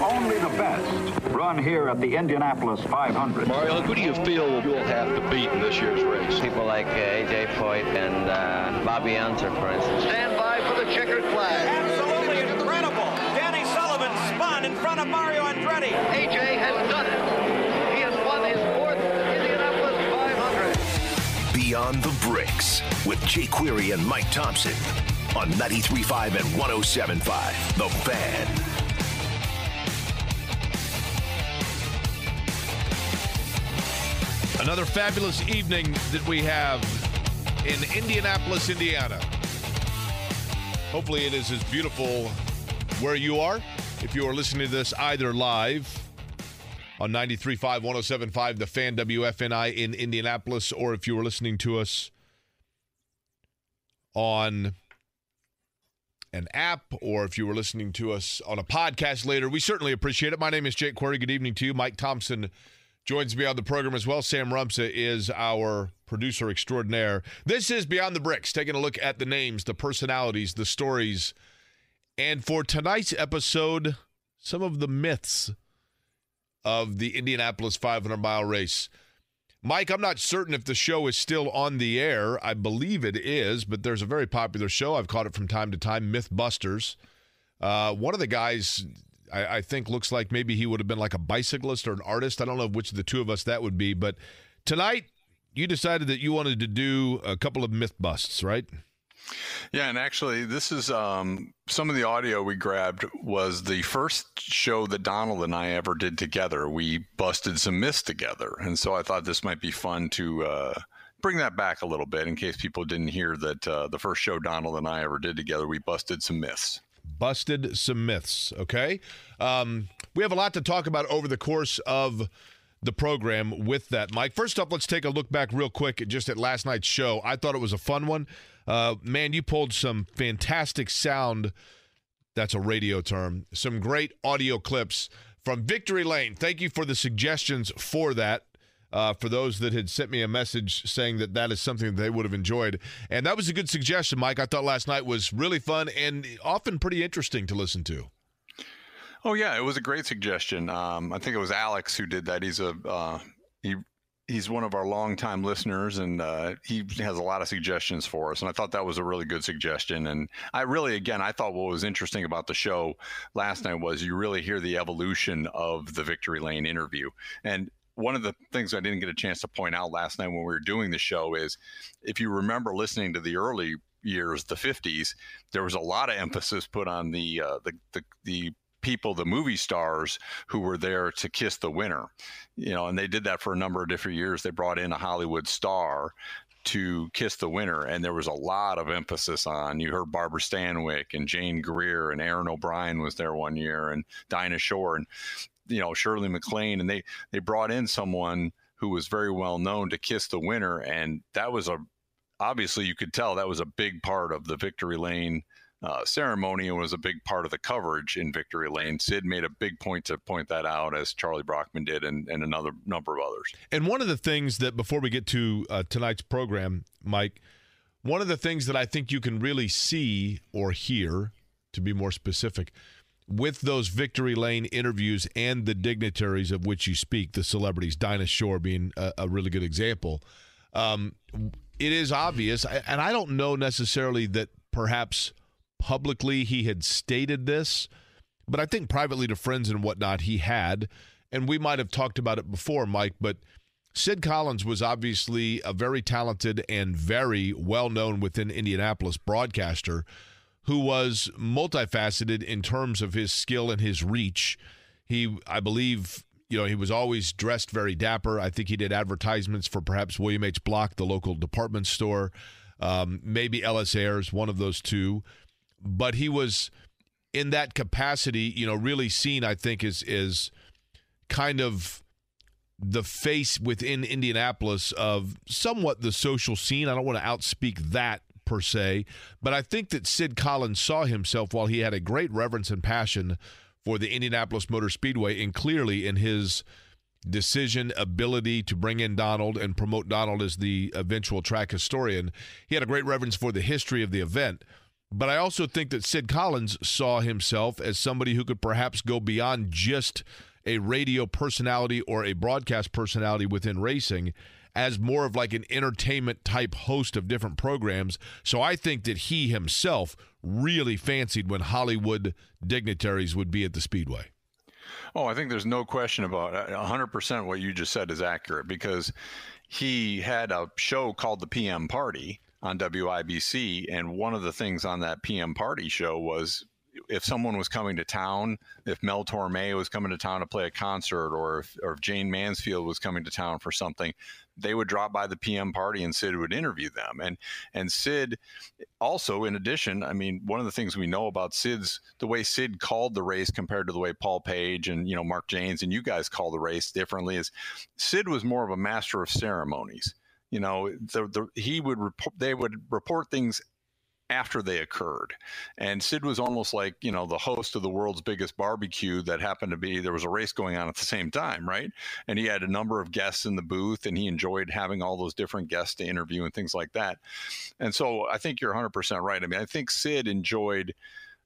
Only the best run here at the Indianapolis 500. Mario, who do you feel you'll have to beat in this year's race? People like uh, A.J. Foyt and uh, Bobby Unser, for instance. Stand by for the checkered flag. Absolutely incredible. Danny Sullivan spun in front of Mario Andretti. AJ has done it. He has won his fourth Indianapolis 500. Beyond the Bricks with Jake Query and Mike Thomsen on 93.5 and 107.5. The Fan. Another fabulous evening that we have in Indianapolis, Indiana. Hopefully, it is as beautiful where you are. If you are listening to this either live on 93.5, 107.5, the fan WFNI in Indianapolis, or if you are listening to us on an app, or if you were listening to us on a podcast later, we certainly appreciate it. My name is Jake Query. Good evening to you. Mike Thomsen joins me on the program as well. Sam Rumsa is our producer extraordinaire. This is Beyond the Bricks, taking a look at the names, the personalities, the stories, and for tonight's episode, some of the myths of the Indianapolis 500 mile race. Mike, I'm not certain if the show is still on the air. I believe it is, but there's a very popular show. I've caught it from time to time, Mythbusters. Uh, one of the guys I, I, think looks like maybe he would have been like a bicyclist or an artist. I don't know which of the two of us that would be. But tonight, you decided that you wanted to do a couple of myth busts, right? Yeah, and actually, this is um, some of the audio we grabbed was the first show that Donald and I ever did together. We busted some myths together, and so I thought this might be fun to uh, bring that back a little bit in case people didn't hear that uh, the first show Donald and I ever did together, we busted some myths busted some myths. Okay. Um, we have a lot to talk about over the course of the program with that, Mike. First up, let's take a look back real quick just at last night's show. I thought it was a fun one. Uh, man, you pulled some fantastic sound. That's a radio term. Some great audio clips from Victory Lane. Thank you for the suggestions for that uh, for those that had sent me a message saying that that is something that they would have enjoyed. And that was a good suggestion, Mike. I thought last night was really fun and often pretty interesting to listen to. Oh yeah, it was a great suggestion. Um, I think it was Alex who did that. He's a uh, he he's one of our longtime listeners and uh, he has a lot of suggestions for us and i thought that was a really good suggestion and i really again i thought what was interesting about the show last night was you really hear the evolution of the victory lane interview and one of the things I didn't get a chance to point out last night when we were doing the show is if you remember listening to the early years, the 50s, there was a lot of emphasis put on the, uh, the, the, the people, the movie stars who were there to kiss the winner. You know, and they did that for a number of different years. They brought in a Hollywood star to kiss the winner, and there was a lot of emphasis on. You heard Barbara Stanwyck and Jane Greer and Erin O'Brien was there one year, and Dinah Shore, and you know Shirley MacLaine, and they they brought in someone who was very well known to kiss the winner, and that was a obviously you could tell that was a big part of the victory lane uh, ceremony and was a big part of the coverage in victory lane. Sid made a big point to point that out, as Charlie Brockman did, and, and another number of others. And one of the things that before we get to uh, tonight's program, Mike, one of the things that I think you can really see or hear, to be more specific, with those victory lane interviews and the dignitaries of which you speak, the celebrities, Dinah Shore being a, a really good example, um, it is obvious, and I don't know necessarily that perhaps publicly he had stated this, but I think privately to friends and whatnot he had, and we might have talked about it before, Mike, but. Sid Collins was obviously a very talented and very well known within Indianapolis broadcaster who was multifaceted in terms of his skill and his reach. He, I believe, you know, he was always dressed very dapper. I think he did advertisements for perhaps William H. Block, the local department store, um, maybe L.S. Ayres, one of those two. But he was in that capacity, you know, really seen, I think, is is kind of the face within Indianapolis of somewhat the social scene. I don't want to outspeak that per se, but I think that Sid Collins saw himself while he had a great reverence and passion for the Indianapolis Motor Speedway, and clearly in his decision, ability to bring in Donald and promote Donald as the eventual track historian, he had a great reverence for the history of the event. But I also think that Sid Collins saw himself as somebody who could perhaps go beyond just a radio personality or a broadcast personality within racing as more of like an entertainment type host of different programs. So I think that he himself really fancied when Hollywood dignitaries would be at the Speedway. Oh, I think there's no question about it. 100% what you just said is accurate because he had a show called the PM Party on WIBC. And one of the things on that PM Party show was if someone was coming to town, if Mel Torme was coming to town to play a concert, or if, or if Jayne Mansfield was coming to town for something, they would drop by the PM party and Sid would interview them. And and Sid also, in addition, I mean, one of the things we know about Sid's the way Sid called the race compared to the way Paul Page and you know Mark Jaynes and you guys call the race differently is Sid was more of a master of ceremonies. You know, the, the, he would report, they would report things after they occurred. And Sid was almost like, you know, the host of the world's biggest barbecue that happened to be there was a race going on at the same time, right? And he had a number of guests in the booth and he enjoyed having all those different guests to interview and things like that. And so I think you're 100% right. I mean, I think Sid enjoyed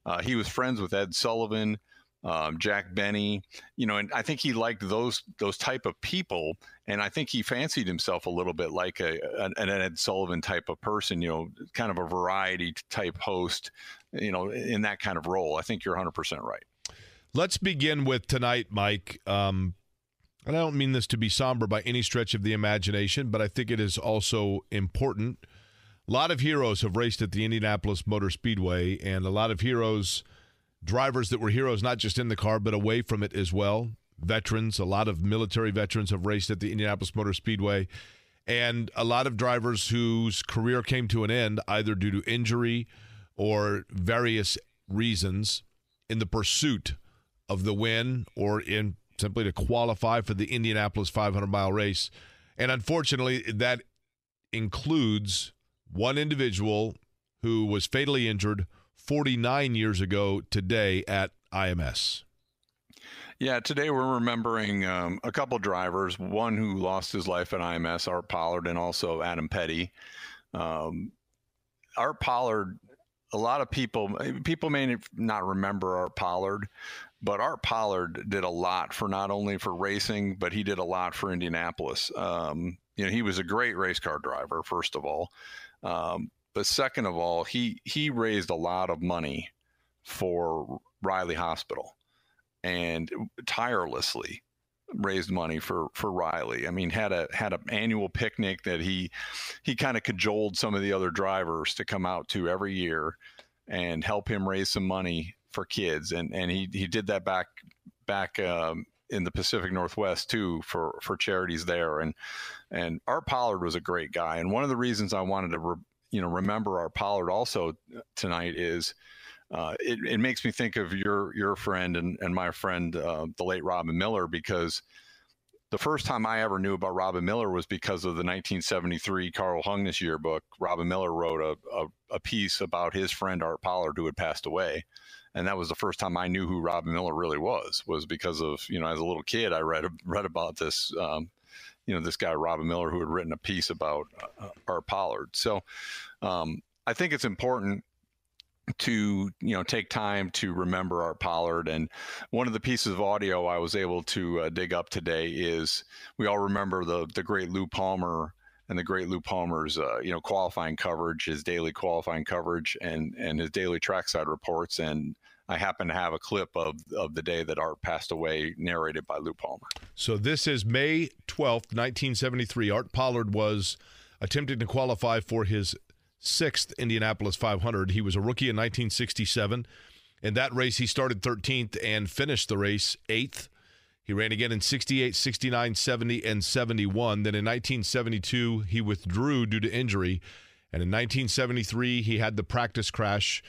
uh, he was friends with Ed Sullivan um, Jack Benny, you know, and I think he liked those those type of people, and I think he fancied himself a little bit like a an, an Ed Sullivan type of person, you know, kind of a variety type host, you know, in that kind of role. I think you're 100 percent right. Let's begin with tonight, Mike. Um, and I don't mean this to be somber by any stretch of the imagination, but I think it is also important. A lot of heroes have raced at the Indianapolis Motor Speedway, and a lot of heroes drivers that were heroes not just in the car but away from it as well. Veterans, a lot of military veterans have raced at the Indianapolis Motor Speedway, and a lot of drivers whose career came to an end either due to injury or various reasons in the pursuit of the win or in simply to qualify for the Indianapolis 500 mile race. And unfortunately, that includes one individual who was fatally injured 49 years ago today at IMS. Yeah, today we're remembering um, a couple drivers. One who lost his life at IMS, Art Pollard, and also Adam Petty. Um, Art Pollard, a lot of people people may not remember Art Pollard, but Art Pollard did a lot for not only for racing, but he did a lot for Indianapolis. Um, you know, he was a great race car driver, first of all. Um, but second of all, he he raised a lot of money for Riley Hospital and tirelessly raised money for for Riley. I mean, had a had an annual picnic that he he kind of cajoled some of the other drivers to come out to every year and help him raise some money for kids. And and he he did that back back um, in the Pacific Northwest too for for charities there. And and Art Pollard was a great guy. And one of the reasons I wanted to re- you know remember Art Pollard also tonight is uh, it, it makes me think of your your friend and, and my friend uh, the late Robin Miller because the first time I ever knew about Robin Miller was because of the 1973 Carl Hungness yearbook. Robin Miller wrote a, a, a, piece about his friend Art Pollard who had passed away. And that was the first time I knew who Robin Miller really was, was because of, you know, as a little kid, I read, read about this um, you know this guy Robin Miller who had written a piece about uh, Art Pollard. So um, I think it's important to you know take time to remember Art Pollard. And one of the pieces of audio I was able to uh, dig up today is we all remember the the great Lou Palmer and the great Lou Palmer's uh, you know qualifying coverage, his daily qualifying coverage, and and his daily trackside reports. And I happen to have a clip of, of the day that Art passed away, narrated by Lou Palmer. So this is May 12th, 1973. Art Pollard was attempting to qualify for his sixth Indianapolis 500. He was a rookie in 1967. In that race, he started 13th and finished the race eighth. He ran again in 68, 69, 70, and 71. Then in 1972, he withdrew due to injury. And in 1973, he had the practice crash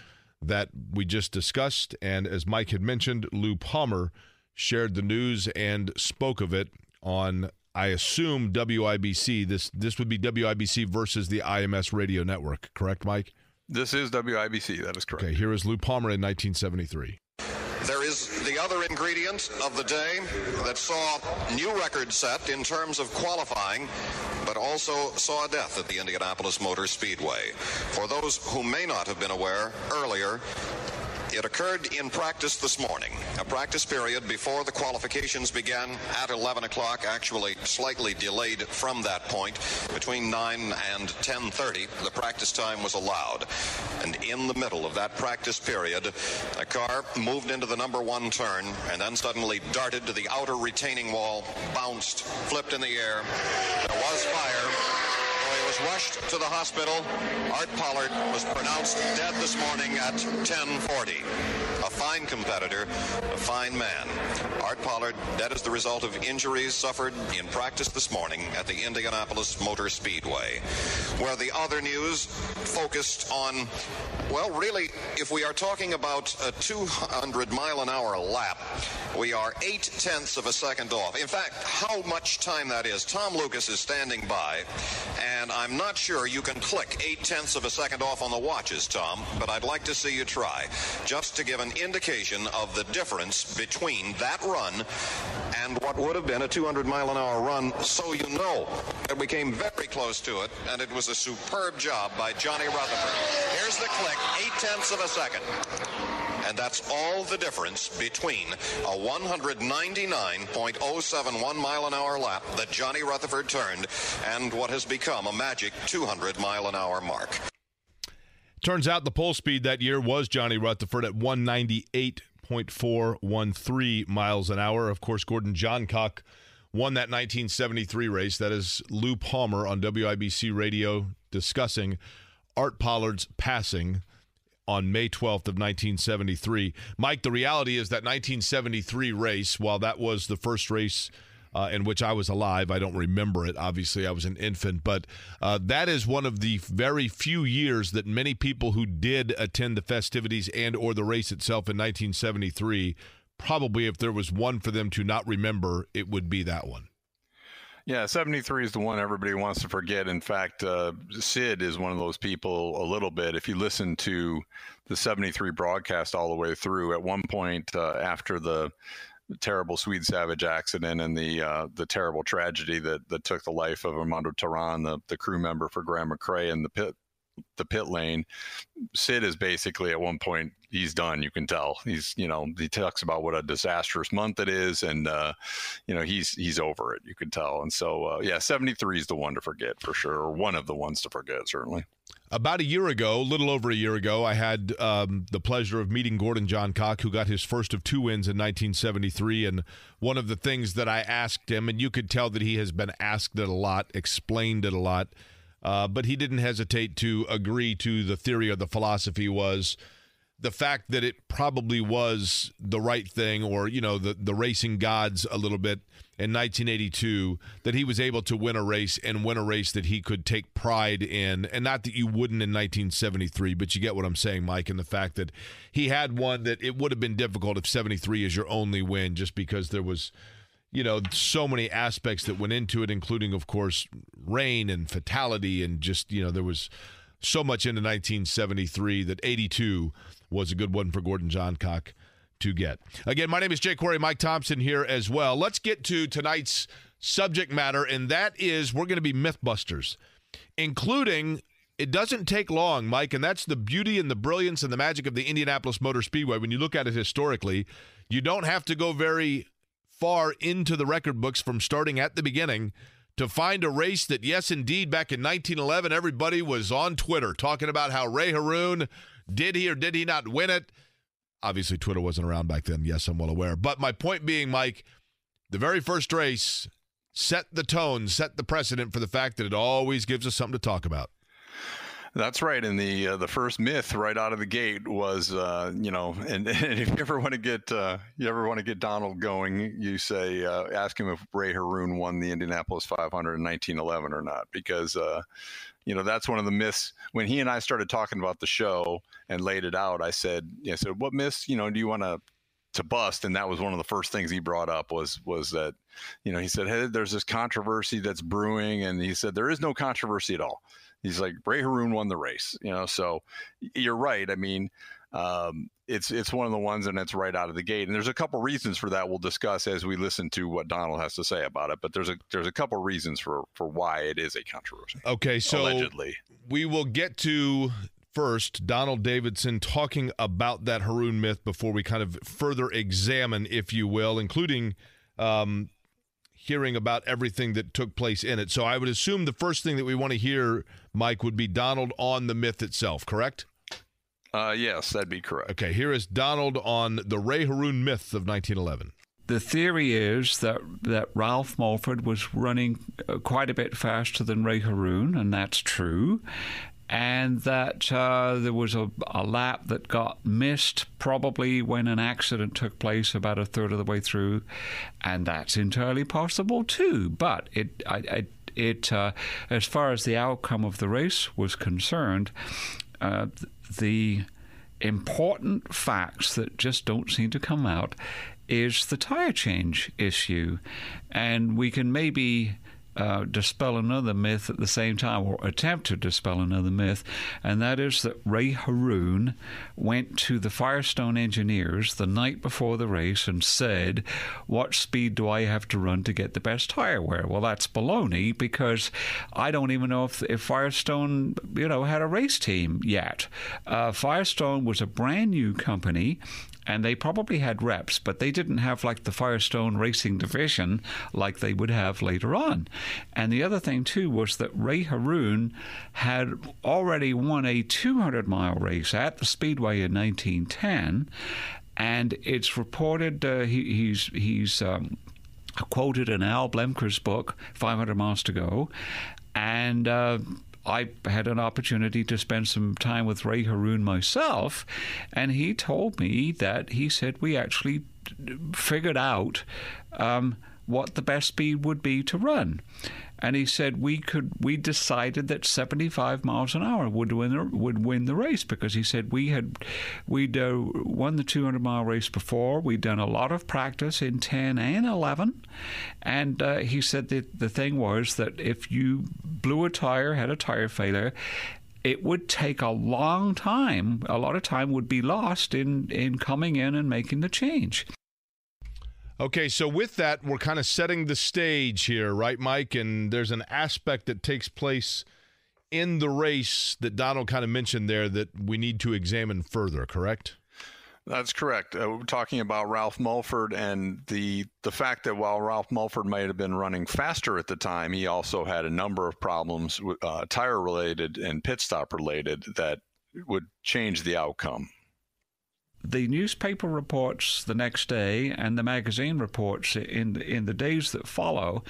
that we just discussed. And as Mike had mentioned, Lou Palmer shared the news and spoke of it on, I assume, WIBC. This this would be WIBC versus the IMS radio network, correct, Mike? This is WIBC. That is correct. Okay, here is Lou Palmer in 1973. There is the other ingredient of the day that saw new record set in terms of qualifying, but also saw death at the Indianapolis Motor Speedway. For those who may not have been aware, earlier, it occurred in practice this morning, a practice period before the qualifications began at 11 o'clock, actually slightly delayed from that point. Between 9 and 10.30, the practice time was allowed. And in the middle of that practice period, a car moved into the number one turn and then suddenly darted to the outer retaining wall, bounced, flipped in the air. There was fire rushed to the hospital. Art Pollard was pronounced dead this morning at 1040. A fine competitor, a fine man. Art Pollard dead as the result of injuries suffered in practice this morning at the Indianapolis Motor Speedway. Where the other news focused on, well, really, if we are talking about a 200 mile an hour lap, we are eight tenths of a second off. In fact, how much time that is, Tom Lucas is standing by, and I'm not sure you can click eight tenths of a second off on the watches, Tom, but I'd like to see you try, just to give an indication of the difference between that run and what would have been a 200 mile an hour run, so you know that we came very close to it, and it was a superb job by Johnny Rutherford. Here's the click, eight tenths of a second. And that's all the difference between a 199.071 mile an hour lap that Johnny Rutherford turned and what has become a magic 200 mile an hour mark. Turns out the pole speed that year was Johnny Rutherford at 198.413 miles an hour. Of course, Gordon Johncock won that 1973 race. That is Lou Palmer on WIBC radio discussing Art Pollard's passing on May 12th of 1973. Mike, the reality is that 1973 race, while that was the first race uh, in which I was alive, I don't remember it. Obviously, I was an infant, but uh, that is one of the very few years that many people who did attend the festivities and or the race itself in 1973, probably if there was one for them to not remember, it would be that one. Yeah, 73 is the one everybody wants to forget. In fact, uh, Sid is one of those people a little bit. If you listen to the 73 broadcast all the way through, at one point uh, after the terrible Swede Savage accident and the uh, the terrible tragedy that, that took the life of Armando Terán, the, the crew member for Graham McRae in the pit the pit lane. Sid is basically at one point he's done. You can tell he's you know he talks about what a disastrous month it is, and uh, you know he's he's over it. You can tell, and so uh, yeah, seventy three is the one to forget for sure, or one of the ones to forget certainly. About a year ago, a little over a year ago, I had um, the pleasure of meeting Gordon Johncock, who got his first of two wins in 1973. And one of the things that I asked him, and you could tell that he has been asked it a lot, explained it a lot, uh, but he didn't hesitate to agree to the theory or the philosophy was the fact that it probably was the right thing, or you know, the the racing gods a little bit in 1982 that he was able to win a race and win a race that he could take pride in, and not that you wouldn't in 1973, but you get what I'm saying, Mike, and the fact that he had one that it would have been difficult if 73 is your only win, just because there was you know, so many aspects that went into it, including, of course, rain and fatality, and just, you know, there was so much into 1973 that 82 was a good one for Gordon Johncock to get. Again, my name is Jake Query, Mike Thomsen here as well. Let's get to tonight's subject matter, and that is we're going to be Mythbusters, including it doesn't take long, Mike, and that's the beauty and the brilliance and the magic of the Indianapolis Motor Speedway. When you look at it historically, you don't have to go very far into the record books from starting at the beginning to find a race that, yes, indeed, back in 1911, everybody was on Twitter talking about how Ray Harroun did he or did he not win it. Obviously, Twitter wasn't around back then. Yes, I'm well aware. But my point being, Mike, the very first race set the tone, set the precedent for the fact that it always gives us something to talk about. That's right. And the uh, the first myth right out of the gate was, uh, you know, and, and, if you ever want to get uh, you ever want to get Donald going, you say uh, ask him if Ray Harroun won the Indianapolis 500 in 1911 or not, because uh, you know that's one of the myths. When he and I started talking about the show and laid it out, I said, I said, what myths, you know, do you want to to bust and that was one of the first things he brought up was was that you know he said hey there's this controversy that's brewing and he said there is no controversy at all he's like Ray Harroun won the race, you know. So you're right. I mean, um, it's it's one of the ones, and it's right out of the gate. And there's a couple reasons for that we'll discuss as we listen to what Donald has to say about it. But there's a there's a couple reasons for for why it is a controversy. Okay, so allegedly, we will get to first Donald Davidson talking about that Harroun myth before we kind of further examine, if you will, including um, hearing about everything that took place in it. So I would assume the first thing that we want to hear, Mike, would be Donald on the myth itself, correct? Uh, yes, that'd be correct. Okay, here is Donald on the Ray Harroun myth of 1911. The theory is that, that Ralph Mulford was running uh, quite a bit faster than Ray Harroun, and that's true. And that uh, there was a, a lap that got missed, probably when an accident took place about a third of the way through, and that's entirely possible too. But it, I, I, it, uh, as far as the outcome of the race was concerned, uh, the important facts that just don't seem to come out is the tire change issue. And we can maybe uh, dispel another myth at the same time, or attempt to dispel another myth, and that is that Ray Harroun went to the Firestone engineers the night before the race and said, What speed do I have to run to get the best tire wear? Well, that's baloney because I don't even know if, if Firestone, you know, had a race team yet. Uh, Firestone was a brand new company and they probably had reps, but they didn't have like the Firestone Racing Division like they would have later on. And the other thing too was that Ray Harroun had already won a 200 mile race at the Speedway in 1910, and it's reported uh, he, he's he's. Um, quoted in Al Bloemker's book, 500 Miles to Go, and uh, I had an opportunity to spend some time with Ray Harroun myself, and he told me that he said we actually figured out um, what the best speed would be to run. And he said we could. We decided that 75 miles an hour would win the, would win the race because he said we had we'd uh, won the 200 mile race before. We'd done a lot of practice in 10 and 11, and uh, he said that the thing was that if you blew a tire, had a tire failure, it would take a long time. A lot of time would be lost in in coming in and making the change. Okay, so with that, we're kind of setting the stage here, right, Mike? And there's an aspect that takes place in the race that Donald kind of mentioned there that we need to examine further, correct? That's correct. Uh, we're talking about Ralph Mulford and the the fact that while Ralph Mulford might have been running faster at the time, he also had a number of problems, uh, tire related and pit stop related, that would change the outcome the newspaper reports the next day and the magazine reports in the, in the days that follow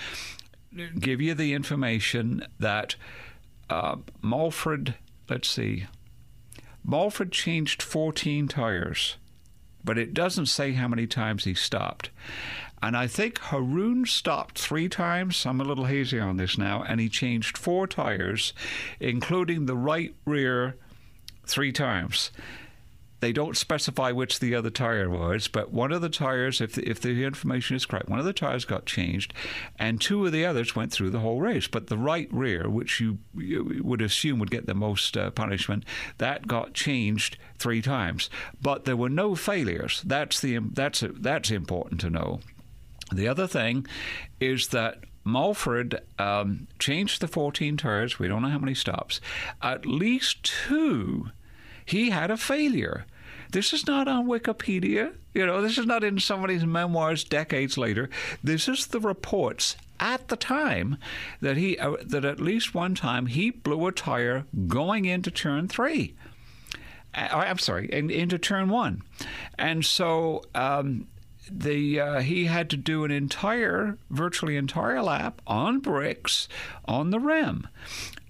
give you the information that uh, Mulford, let's see, Mulford changed 14 tires, but it doesn't say how many times he stopped. And I think Harroun stopped three times. I'm a little hazy on this now. And he changed four tires, including the right rear three times they don't specify which the other tire was, but one of the tires, if the, if the information is correct, one of the tires got changed, and two of the others went through the whole race. But the right rear, which you, you would assume would get the most uh, punishment, that got changed three times. But there were no failures. That's the that's that's important to know. The other thing is that Mulford um, changed the 14 tires. We don't know how many stops. At least two he had a failure. This is not on Wikipedia. You know, this is not in somebody's memoirs decades later. This is the reports at the time that he uh, that at least one time he blew a tire going into turn three. Uh, I'm sorry, in, into turn one, and so um, the uh, he had to do an entire, virtually entire lap on bricks on the rim,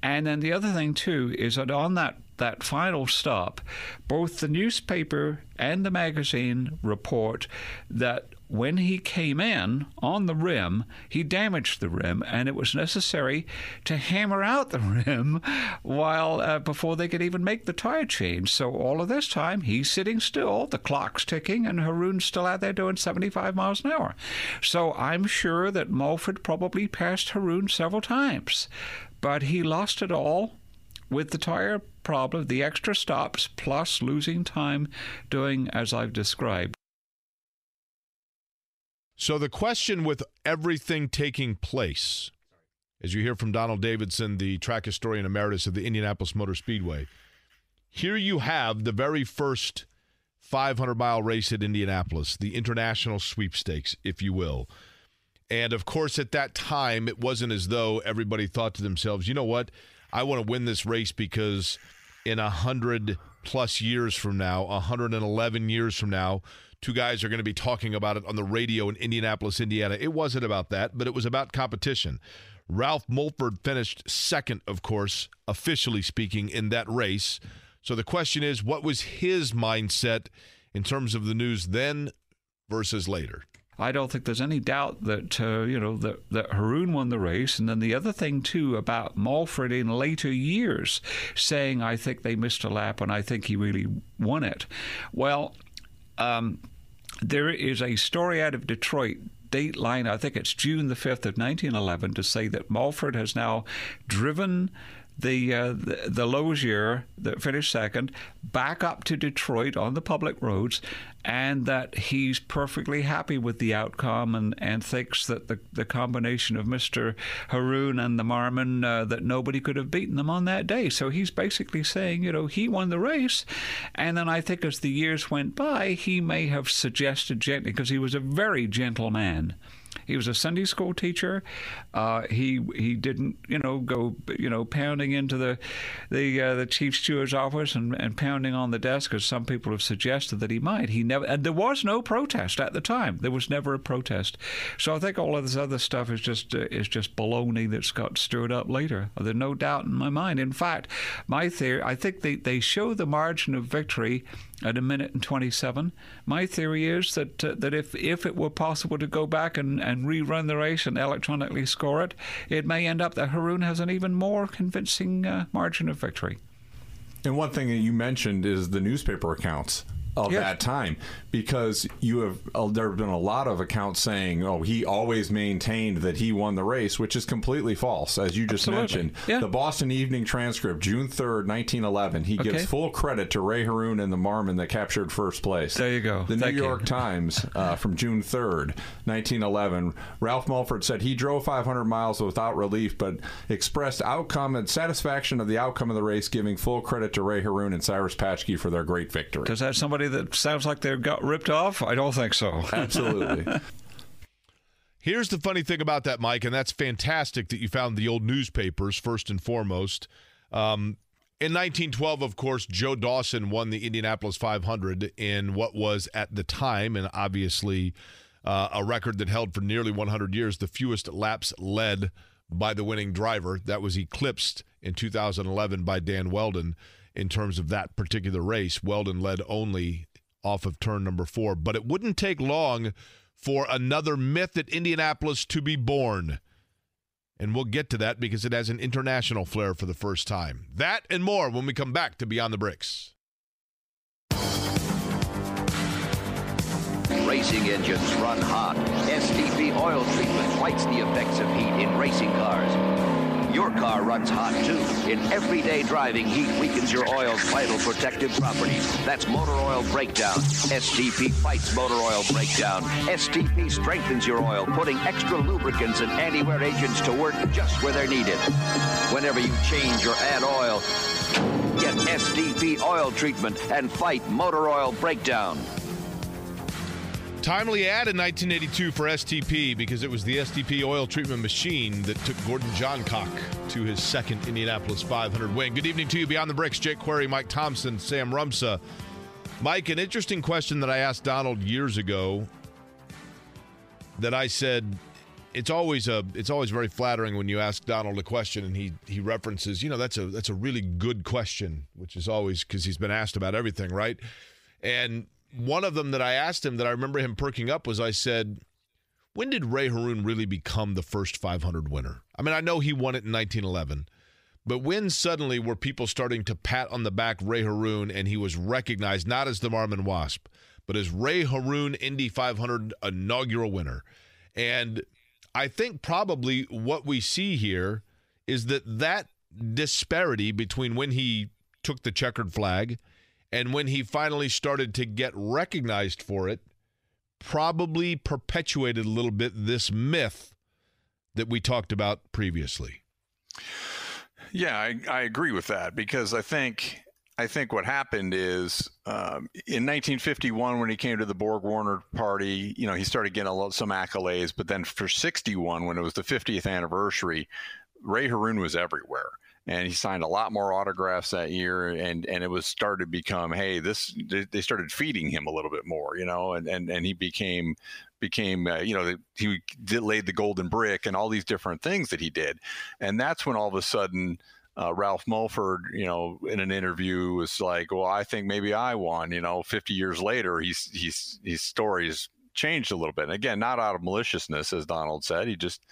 and then the other thing too is that on that that final stop, both the newspaper and the magazine report that when he came in on the rim, he damaged the rim, and it was necessary to hammer out the rim while uh, before they could even make the tire change. So all of this time, he's sitting still, the clock's ticking, and Harroun's still out there doing 75 miles an hour. So I'm sure that Mulford probably passed Harroun several times, but he lost it all with the tire problem, the extra stops plus losing time doing as I've described. So the question with everything taking place, as you hear from Donald Davidson, the track historian emeritus of the Indianapolis Motor Speedway, here you have the very first 500 mile race at Indianapolis, the international sweepstakes, if you will. And of course, at that time, it wasn't as though everybody thought to themselves, you know what? I want to win this race because in a hundred plus years from now, 111 years from now, two guys are going to be talking about it on the radio in Indianapolis, Indiana. It wasn't about that, but it was about competition. Ralph Mulford finished second, of course, officially speaking, in that race. So the question is, what was his mindset in terms of the news then versus later? I don't think there's any doubt that uh, you know that, that Harroun won the race, and then the other thing too about Mulford in later years saying I think they missed a lap and I think he really won it. Well, um, there is a story out of Detroit Dateline, I think it's June the 5th of 1911, to say that Mulford has now driven the, uh, the the Lozier that finished second back up to Detroit on the public roads, and that he's perfectly happy with the outcome and, and thinks that the, the combination of Mr. Harroun and the Marmon uh, that nobody could have beaten them on that day. So he's basically saying, you know, he won the race, and then I think as the years went by, he may have suggested gently because he was a very gentle man. He was a Sunday school teacher. Uh, he he didn't you know go you know pounding into the the uh, the chief steward's office and, and pounding on the desk as some people have suggested that he might. He never and there was no protest at the time. There was never a protest. So I think all of this other stuff is just uh, is just baloney that's got stirred up later. There's no doubt in my mind. In fact, my theory I think they they show the margin of victory at a minute and 27. My theory is that uh, that if, if it were possible to go back and, and rerun the race and electronically score it, it may end up that Harroun has an even more convincing uh, margin of victory. And one thing that you mentioned is the newspaper accounts of Yeah. that time because you have uh, there have been a lot of accounts saying oh he always maintained that he won the race which is completely false as you just Absolutely. mentioned Yeah. the Boston Evening Transcript June 3rd 1911 he Okay. gives full credit to Ray Harroun and the Marmon that captured first place There you go. the New Thank you. York Times uh, from June 3rd 1911 Ralph Mulford said he drove 500 miles without relief but expressed outcome and satisfaction of the outcome of the race giving full credit to Ray Harroun and Cyrus Patschke for their great victory Does that somebody that sounds like they got ripped off? I don't think so. Absolutely. Here's the funny thing about that, Mike, and that's fantastic that you found the old newspapers first and foremost. Um, in 1912, of course, Joe Dawson won the Indianapolis 500 in what was at the time, and obviously uh, a record that held for nearly 100 years, the fewest laps led by the winning driver. That was eclipsed in 2011 by Dan Wheldon in terms of that particular race. Wheldon led only off of turn number four, but it wouldn't take long for another myth at Indianapolis to be born. And we'll get to that because it has an international flair for the first time. That and more when we come back to Beyond the Bricks. Racing engines run hot. STP oil treatment fights the effects of heat in racing cars. Your car runs hot too. In everyday driving, heat weakens your oil's vital protective properties. That's motor oil breakdown. STP fights motor oil breakdown. STP strengthens your oil, putting extra lubricants and anti-wear agents to work just where they're needed. Whenever you change or add oil, get STP oil treatment and fight motor oil breakdown. Timely ad in 1982 for STP because it was the STP oil treatment machine that took Gordon Johncock to his second Indianapolis 500 win. Good evening to you, Beyond the Bricks. Jake Query, Mike Thomsen, Sam Rumsa. Mike, an interesting question that I asked Donald years ago that I said it's always a it's always very flattering when you ask Donald a question and he he references, you know, that's a that's a really good question, which is always because he's been asked about everything, right? And one of them that I asked him that I remember him perking up was I said, when did Ray Harroun really become the first 500 winner? I mean, I know he won it in 1911, but when suddenly were people starting to pat on the back Ray Harroun and he was recognized not as the Marmon Wasp, but as Ray Harroun Indy 500 inaugural winner? And I think probably what we see here is that that disparity between when he took the checkered flag. And when he finally started to get recognized for it, probably perpetuated a little bit this myth that we talked about previously. Yeah, I, I agree with that because I think I think what happened is um, in 1951 when he came to the Borg Warner party, you know, he started getting a lot, some accolades, but then for 61 when it was the 50th anniversary, Ray Harroun was everywhere and he signed a lot more autographs that year and and it was started to become hey this they started feeding him a little bit more you know and and, and he became became uh, you know he did, laid the golden brick and all these different things that he did and that's when all of a sudden uh, Ralph Mulford, you know, in an interview was like, "Well, I think maybe I won." You know, 50 years later, he's he's his stories changed a little bit. And again, not out of maliciousness, as Donald said. He just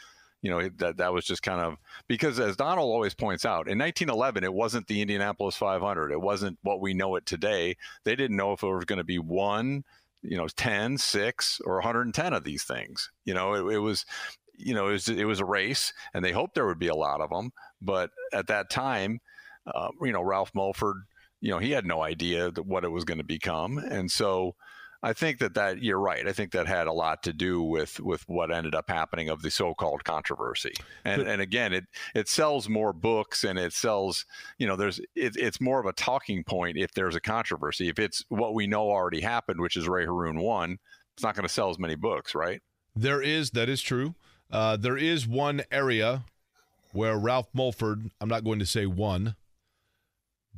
you know that that was just kind of because as Donald always points out in 1911 it wasn't the Indianapolis 500 it wasn't what we know it today. They didn't know if it was going to be one you know 10 6 or 110 of these things. You know it, it was you know it was it was a race and they hoped there would be a lot of them but at that time uh, you know Ralph Mulford you know he had no idea what it was going to become. And so I think that that you're right. I think that had a lot to do with with what ended up happening of the so-called controversy. And and again, it it sells more books and it sells, you know, there's it, it's more of a talking point if there's a controversy. If it's what we know already happened, which is Ray Harroun won, it's not going to sell as many books, right? There is that is true. Uh, there is one area where Ralph Mulford, I'm not going to say one,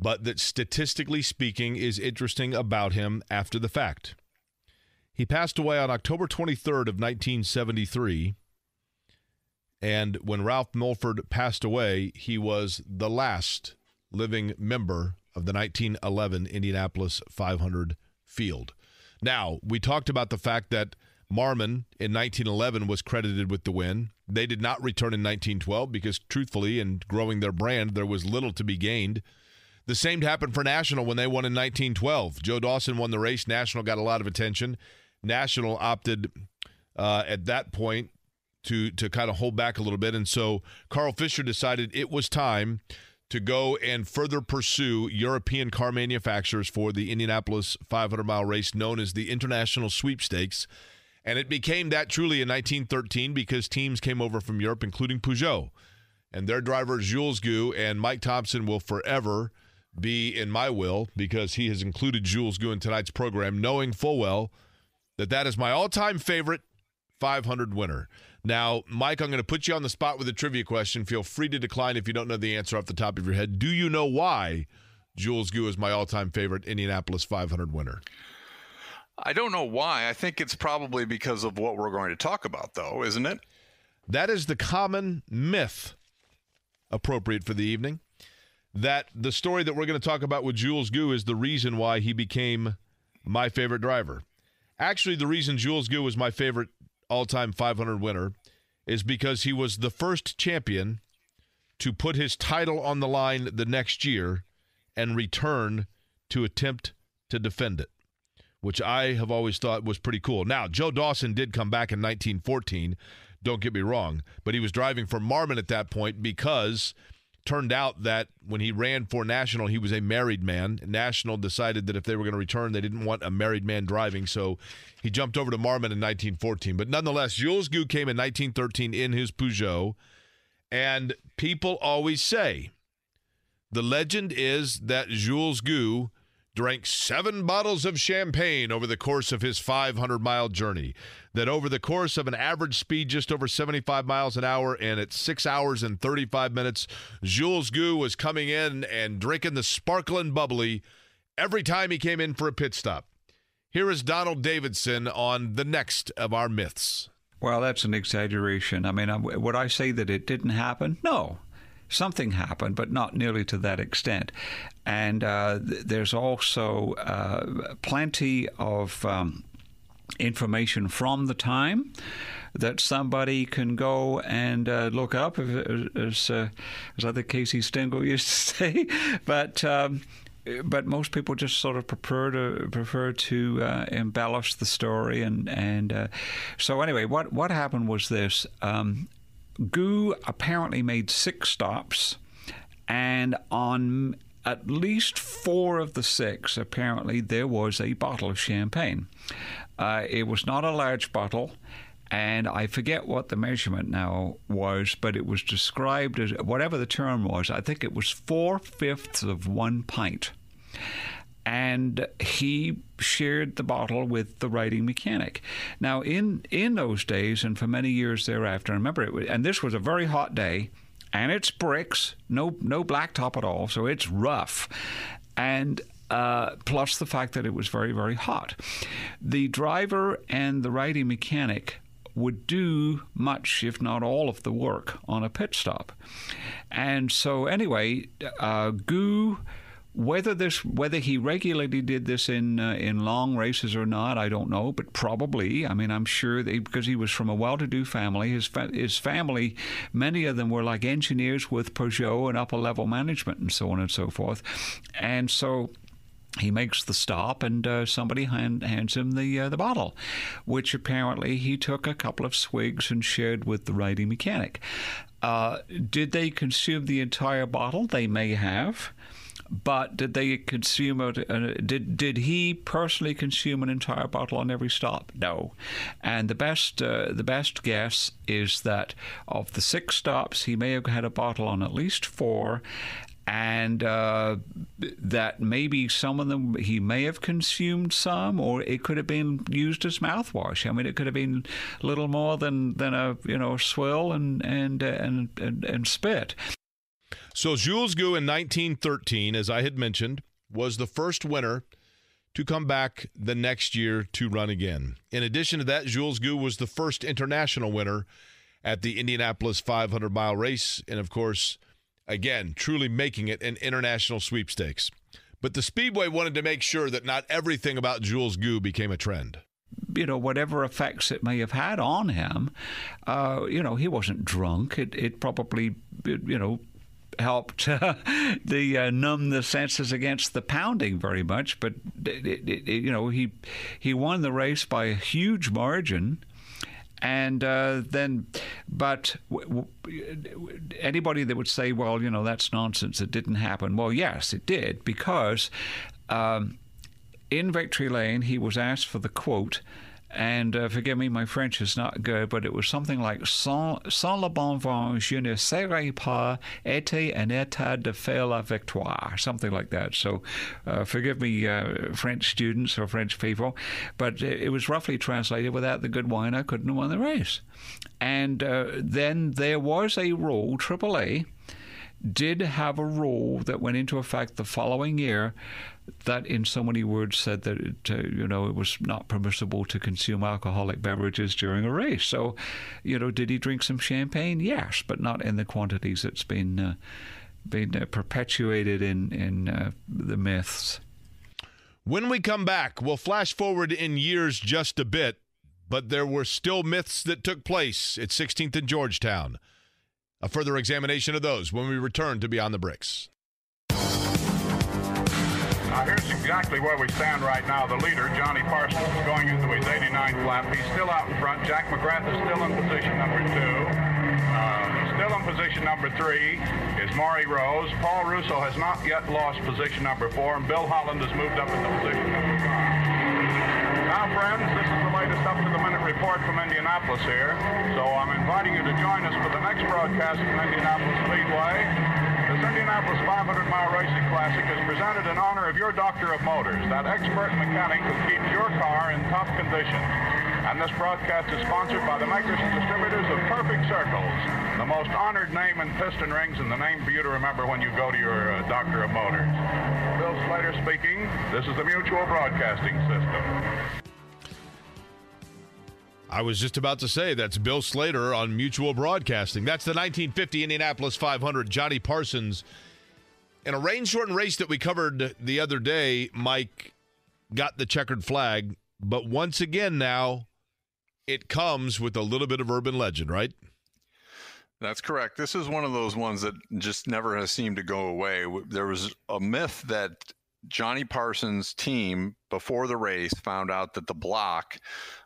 but that statistically speaking is interesting about him after the fact. He passed away on October 23rd of 1973. And when Ralph Mulford passed away, he was the last living member of the 1911 Indianapolis 500 field. Now, we talked about the fact that Marmon in 1911 was credited with the win. They did not return in 1912 because, truthfully, in growing their brand, there was little to be gained. The same happened for National when they won in 1912. Joe Dawson won the race. National got a lot of attention. National opted uh, at that point to to kind of hold back a little bit, and so Carl Fisher decided it was time to go and further pursue European car manufacturers for the Indianapolis 500 mile race known as the International Sweepstakes. And it became that truly in 1913 because teams came over from Europe, including Peugeot. And their driver, Jules Goux, and Mike Thomsen will forever be in my will because he has included Jules Goux in tonight's program, knowing full well that that is my all-time favorite 500 winner. Now, Mike, I'm going to put you on the spot with a trivia question. Feel free to decline if you don't know the answer off the top of your head. Do you know why Jules Goux is my all-time favorite Indianapolis 500 winner? I don't know why. I think it's probably because of what we're going to talk about, though, isn't it? That is the common myth appropriate for the evening. That the story that we're going to talk about with Jules Goux is the reason why he became my favorite driver. Actually, the reason Jules Goux was my favorite all time 500 winner is because he was the first champion to put his title on the line the next year and return to attempt to defend it, which I have always thought was pretty cool. Now, Joe Dawson did come back in 1914, don't get me wrong, but he was driving for Marmon at that point because turned out that when he ran for National, he was a married man. National decided that if they were going to return, they didn't want a married man driving, so he jumped over to Marmon in 1914. But nonetheless, Jules Goux came in 1913 in his Peugeot, and people always say the legend is that Jules Goux drank seven bottles of champagne over the course of his 500 mile journey. That over the course of an average speed just over 75 miles an hour and at six hours and 35 minutes, Jules Goux was coming in and drinking the sparkling bubbly every time he came in for a pit stop. Here is Donald Davidson on the next of our myths. Well, that's an exaggeration. I mean, would I say that it didn't happen? No, something happened, but not nearly to that extent. And uh, th- there's also uh, plenty of um, information from the time that somebody can go and uh, look up, as, uh, as other Casey Stengel used to say. But um, but most people just sort of prefer to prefer to uh, embellish the story and and uh, so anyway what what happened was this um, Goux apparently made six stops, and on at least four of the six, apparently, there was a bottle of champagne. Uh, it was not a large bottle, and I forget what the measurement now was, but it was described as whatever the term was. I think it was four fifths of one pint. And he shared the bottle with the riding mechanic. Now, in in those days, and for many years thereafter, I remember it, was, and this was a very hot day, and it's bricks, no no blacktop at all, so it's rough, and uh, plus the fact that it was very, very hot. The driver and the riding mechanic would do much, if not all, of the work on a pit stop. And so, anyway, uh, Goux whether this, whether he regularly did this in uh, in long races or not, I don't know, but probably. I mean, I'm sure that because he was from a well-to-do family, his fa- his family, many of them were like engineers with Peugeot and upper-level management and so on and so forth, and so he makes the stop and uh, somebody hand, hands him the uh, the bottle, which apparently he took a couple of swigs and shared with the riding mechanic. Uh, did they consume the entire bottle? They may have. But did they consume it? Uh, did did he personally consume an entire bottle on every stop? No. And the best uh, the best guess is that of the six stops, he may have had a bottle on at least four, and uh, that maybe some of them he may have consumed some, or it could have been used as mouthwash. I mean, it could have been a little more than, than a you know swill and and and and, and spit. So Jules Goux in 1913, as I had mentioned, was the first winner to come back the next year to run again. In addition to that, Jules Goux was the first international winner at the Indianapolis 500 mile race, and of course, again, truly making it an international sweepstakes. But the Speedway wanted to make sure that not everything about Jules Goux became a trend you know, whatever effects it may have had on him, uh, you know, he wasn't drunk. It, it probably, you know, helped uh, the uh, numb the senses against the pounding very much. But it, it, it, you know, he he won the race by a huge margin. And uh, then, but w- w- anybody that would say, well, you know, that's nonsense, it didn't happen. Well, yes, it did, because um, in Victory Lane, he was asked for the quote, and uh, forgive me, my French is not good, but it was something like Sans, sans le bon vent, je ne serais pas été en état de faire la victoire, something like that. So uh, forgive me, uh, French students or French people, but it, it, was roughly translated without the good wine, I couldn't have won the race. And uh, then there was a rule, AAA did have a rule that went into effect the following year that in so many words said that it, uh, you know it was not permissible to consume alcoholic beverages during a race. So, you know, did he drink some champagne? Yes, but not in the quantities that's been uh, been uh, perpetuated in in uh, the myths. When we come back, we'll flash forward in years just a bit, but there were still myths that took place at 16th and Georgetown. A further examination of those when we return to Beyond the Bricks. Now here's exactly where we stand right now. The leader, Johnny Parsons, is going into his 89th lap. He's still out in front. Jack McGrath is still in position number two. Uh, still in position number three is Mauri Rose. Paul Russo has not yet lost position number four, and Bill Holland has moved up into position number five. Now, friends, this is the latest up-to-the-minute report from Indianapolis here. So I'm inviting you to join us for the next broadcast from Indianapolis Speedway. Indianapolis 500 Mile Racing Classic is presented in honor of your doctor of motors, that expert mechanic who keeps your car in top condition. And this broadcast is sponsored by the makers and distributors of Perfect Circles, the most honored name in piston rings and the name for you to remember when you go to your uh, doctor of motors. Bill Slater speaking. This is the Mutual Broadcasting System. I was just about to say that's Bill Slater on Mutual Broadcasting. That's the 1950 Indianapolis 500. Johnny Parsons. In a rain shortened race that we covered the other day, Mike got the checkered flag. But once again, now it comes with a little bit of urban legend, right? That's correct. This is one of those ones that just never has seemed to go away. There was a myth that Johnny Parsons' team before the race found out that the block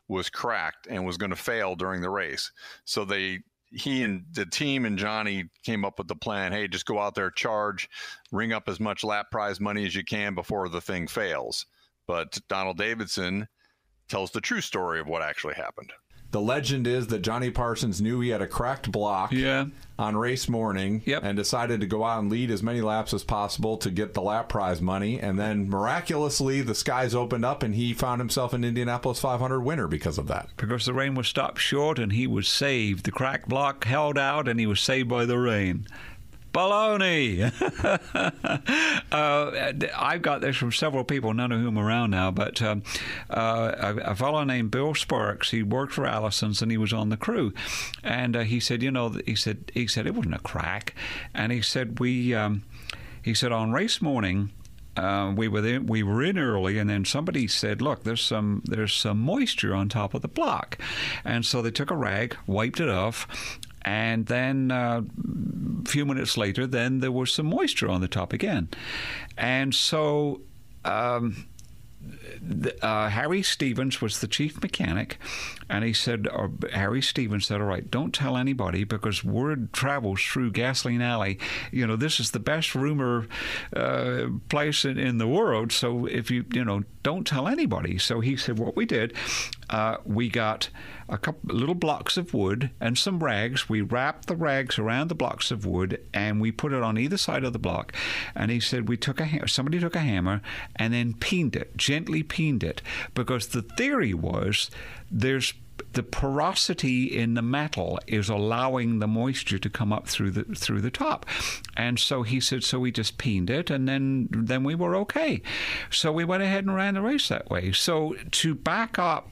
was cracked and was going to fail during the race. So they he and the team and Johnny came up with the plan. Hey, just go out there, charge, ring up as much lap prize money as you can before the thing fails. But Donald Davidson tells the true story of what actually happened. The legend is that Johnny Parsons knew he had a cracked block yeah. on race morning yep. and decided to go out and lead as many laps as possible to get the lap prize money. And then miraculously, the skies opened up and he found himself an Indianapolis 500 winner because of that. Because the rain was stopped short and he was saved. The cracked block held out and he was saved by the rain. Baloney! uh, I've got this from several people, none of whom are around now, but um, uh, a, a, fellow named Bill Sparks, he worked for Allison's and he was on the crew. And uh, he said, you know, he said, he said it wasn't a crack. And he said, we, um, he said, on race morning, uh, we were in, we were in early, and then somebody said, "Look, there's some there's some moisture on top of the block," and so they took a rag, wiped it off, and then uh, a few minutes later, then there was some moisture on the top again, and so. Um, uh, Harry Stevens was the chief mechanic, and he said, or Harry Stevens said, "All right, don't tell anybody because word travels through Gasoline Alley. You know, this is the best rumor uh, place in, in the world. So if you, you know, don't tell anybody." So he said, "What we did, uh, we got." a couple little blocks of wood and some rags. We wrapped the rags around the blocks of wood and we put it on either side of the block. And he said we took a somebody took a hammer and then peened it, gently peened it, because the theory was there's the porosity in the metal is allowing the moisture to come up through the through the top. And so he said, so we just peened it, and then then we were okay. So we went ahead and ran the race that way. So to back up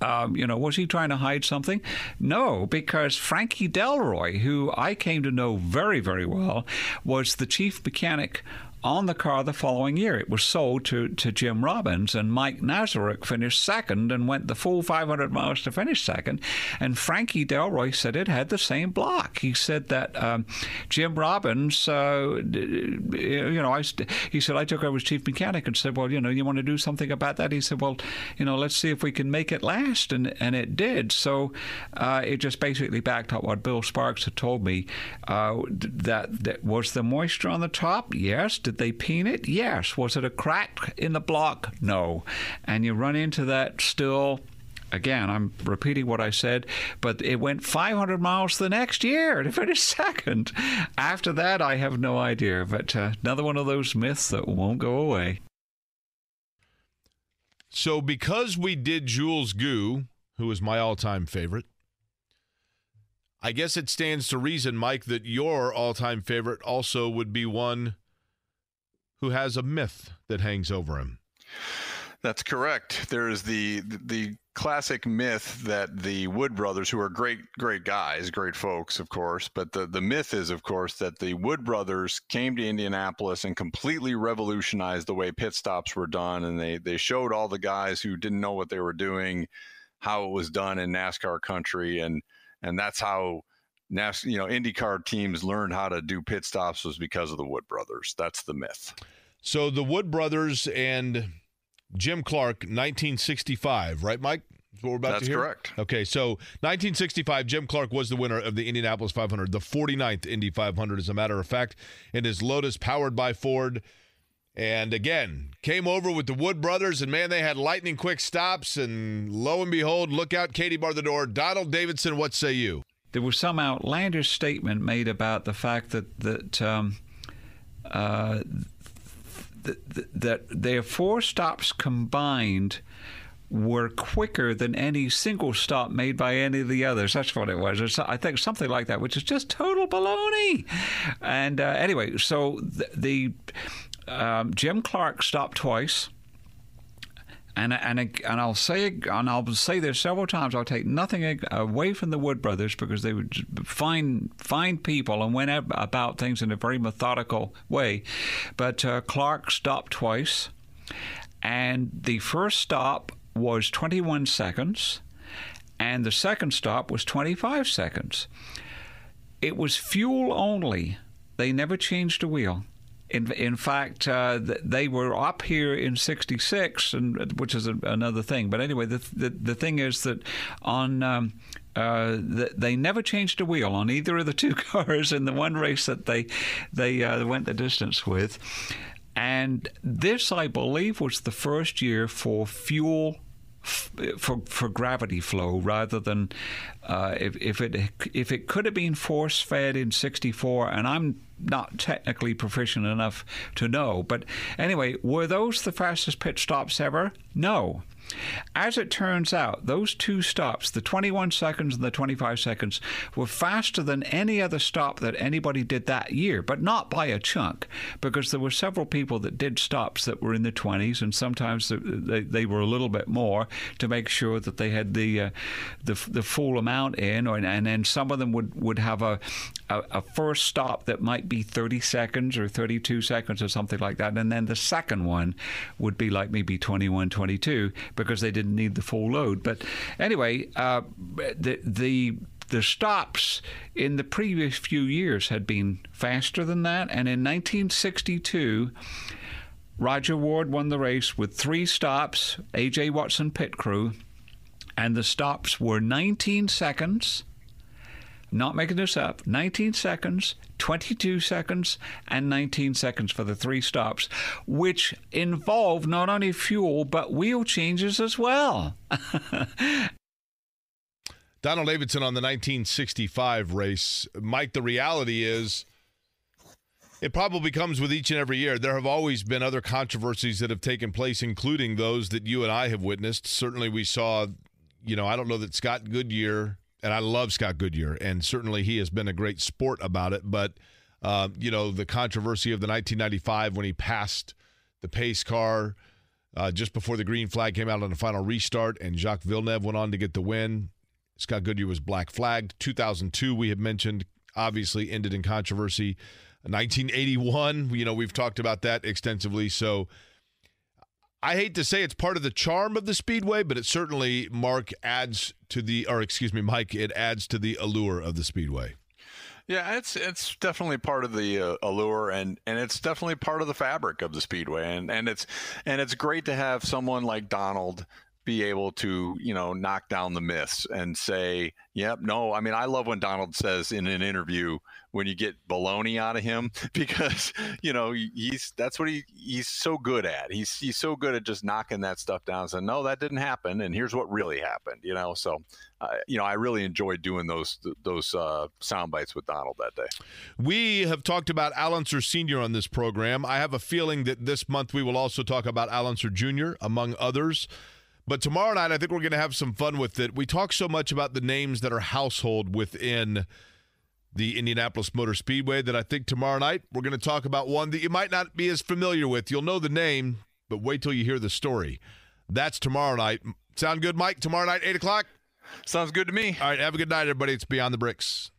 um, you know, was he trying to hide something? No, because Frankie Delroy, who I came to know very, very well, was the chief mechanic on the car the following year. It was sold to, to Jim Robbins, and Mike Nazaruk finished second and went the full 500 miles to finish second. And Frankie Delroy said it had the same block. He said that um, Jim Robbins, uh, you know, I, he said, I took over as chief mechanic and said, well, you know, you want to do something about that? He said, well, you know, let's see if we can make it last. And, and it did. So uh, it just basically backed up what Bill Sparks had told me. Uh, that, that was the moisture on the top? Yes. Did they peen it? Yes. Was it a crack in the block? No. And you run into that still again, I'm repeating what I said, but it went 500 miles the next year to finish second. After that, I have no idea, but uh, another one of those myths that won't go away. So, because we did Jules Goux, who is my all time favorite, I guess it stands to reason, Mike, that your all time favorite also would be one who has a myth that hangs over him. That's correct. There is the the classic myth that the Wood brothers, who are great great guys, great folks, of course, but the the myth is, of course, that the Wood brothers came to Indianapolis and completely revolutionized the way pit stops were done, and they they showed all the guys who didn't know what they were doing how it was done in NASCAR country, and and that's how NAS, you know, IndyCar teams learned how to do pit stops was because of the Wood brothers. That's the myth. So the Wood brothers and Jim Clark, 1965, right, Mike? That's what we're about That's to hear. correct. Okay, so 1965, Jim Clark was the winner of the Indianapolis 500, the 49th Indy 500, as a matter of fact, in his Lotus powered by Ford. And again, came over with the Wood brothers, and man, they had lightning quick stops. And lo and behold, look out, Katie bar the door. Donald Davidson, what say you? There was some outlandish statement made about the fact that that um, uh, th- th- that their four stops combined were quicker than any single stop made by any of the others. That's what it was. It's, I think something like that, which is just total baloney. And uh, anyway, so the, the um, Jim Clark stopped twice and and and I'll say and I'll say this several times. I'll take nothing away from the Wood brothers because they were fine fine people and went about things in a very methodical way. But uh, Clark stopped twice, and the first stop was 21 seconds, and the second stop was 25 seconds. It was fuel only. They never changed a wheel. In, in fact, uh, they were up here in '66, and which is a, another thing. But anyway, the, the, the thing is that on um, Uh, they never changed a wheel on either of the two cars in the one race that they they uh, went the distance with. And this, I believe, was the first year for fuel for for gravity flow rather than uh, if if it if it could have been force fed in '64, and I'm not technically proficient enough to know, but anyway, were those the fastest pit stops ever? No. As it turns out, those two stops, the 21 seconds and the 25 seconds, were faster than any other stop that anybody did that year, but not by a chunk, because there were several people that did stops that were in the 20s, and sometimes they, they were a little bit more to make sure that they had the uh, the, the full amount in, or, and then some of them would, would have a, a, a first stop that might be 30 seconds or 32 seconds or something like that, and then the second one would be like maybe 21, 22 because they didn't need the full load. But anyway, uh, the the the stops in the previous few years had been faster than that, and in 1962. Rodger Ward won the race with three stops, A.J. Watson pit crew, and the stops were 19 seconds, not making this up, 19 seconds, 22 seconds, and 19 seconds for the three stops, which involve not only fuel but wheel changes as well. Donald Davidson on the 1965 race. Mike, the reality is it probably comes with each and every year. There have always been other controversies that have taken place, including those that you and I have witnessed. Certainly, we saw, you know, I don't know that Scott Goodyear and I love Scott Goodyear, and certainly he has been a great sport about it. But uh, you know, the controversy of the 1995 when he passed the pace car uh, just before the green flag came out on the final restart, and Jacques Villeneuve went on to get the win. Scott Goodyear was black flagged. 2002, we had mentioned, obviously ended in controversy. 1981, you know, we've talked about that extensively. So I hate to say it's part of the charm of the speedway, but it certainly Mark adds to the, or excuse me, Mike, it adds to the allure of the speedway. Yeah, it's it's definitely part of the uh, allure, and and it's definitely part of the fabric of the speedway, and and it's and it's great to have someone like Donald be able to you know knock down the myths and say yep no i mean i love when donald says in an interview when you get baloney out of him because you know he's that's what he he's so good at. He's he's so good at just knocking that stuff down saying no that didn't happen and here's what really happened you know? So uh, you know i really enjoyed doing those those uh, sound bites with donald that day. We have talked about al unser senior on this program. I have a feeling that this month we will also talk about al unser jr among others but tomorrow night, I think we're going to have some fun with it. We talk so much about the names that are household within the Indianapolis Motor Speedway that I think tomorrow night we're going to talk about one that you might not be as familiar with. You'll know the name, but wait till you hear the story. That's tomorrow night. Sound good, Mike? Tomorrow night, 8 o'clock? Sounds good to me. All right, have a good night, everybody. It's Beyond the Bricks.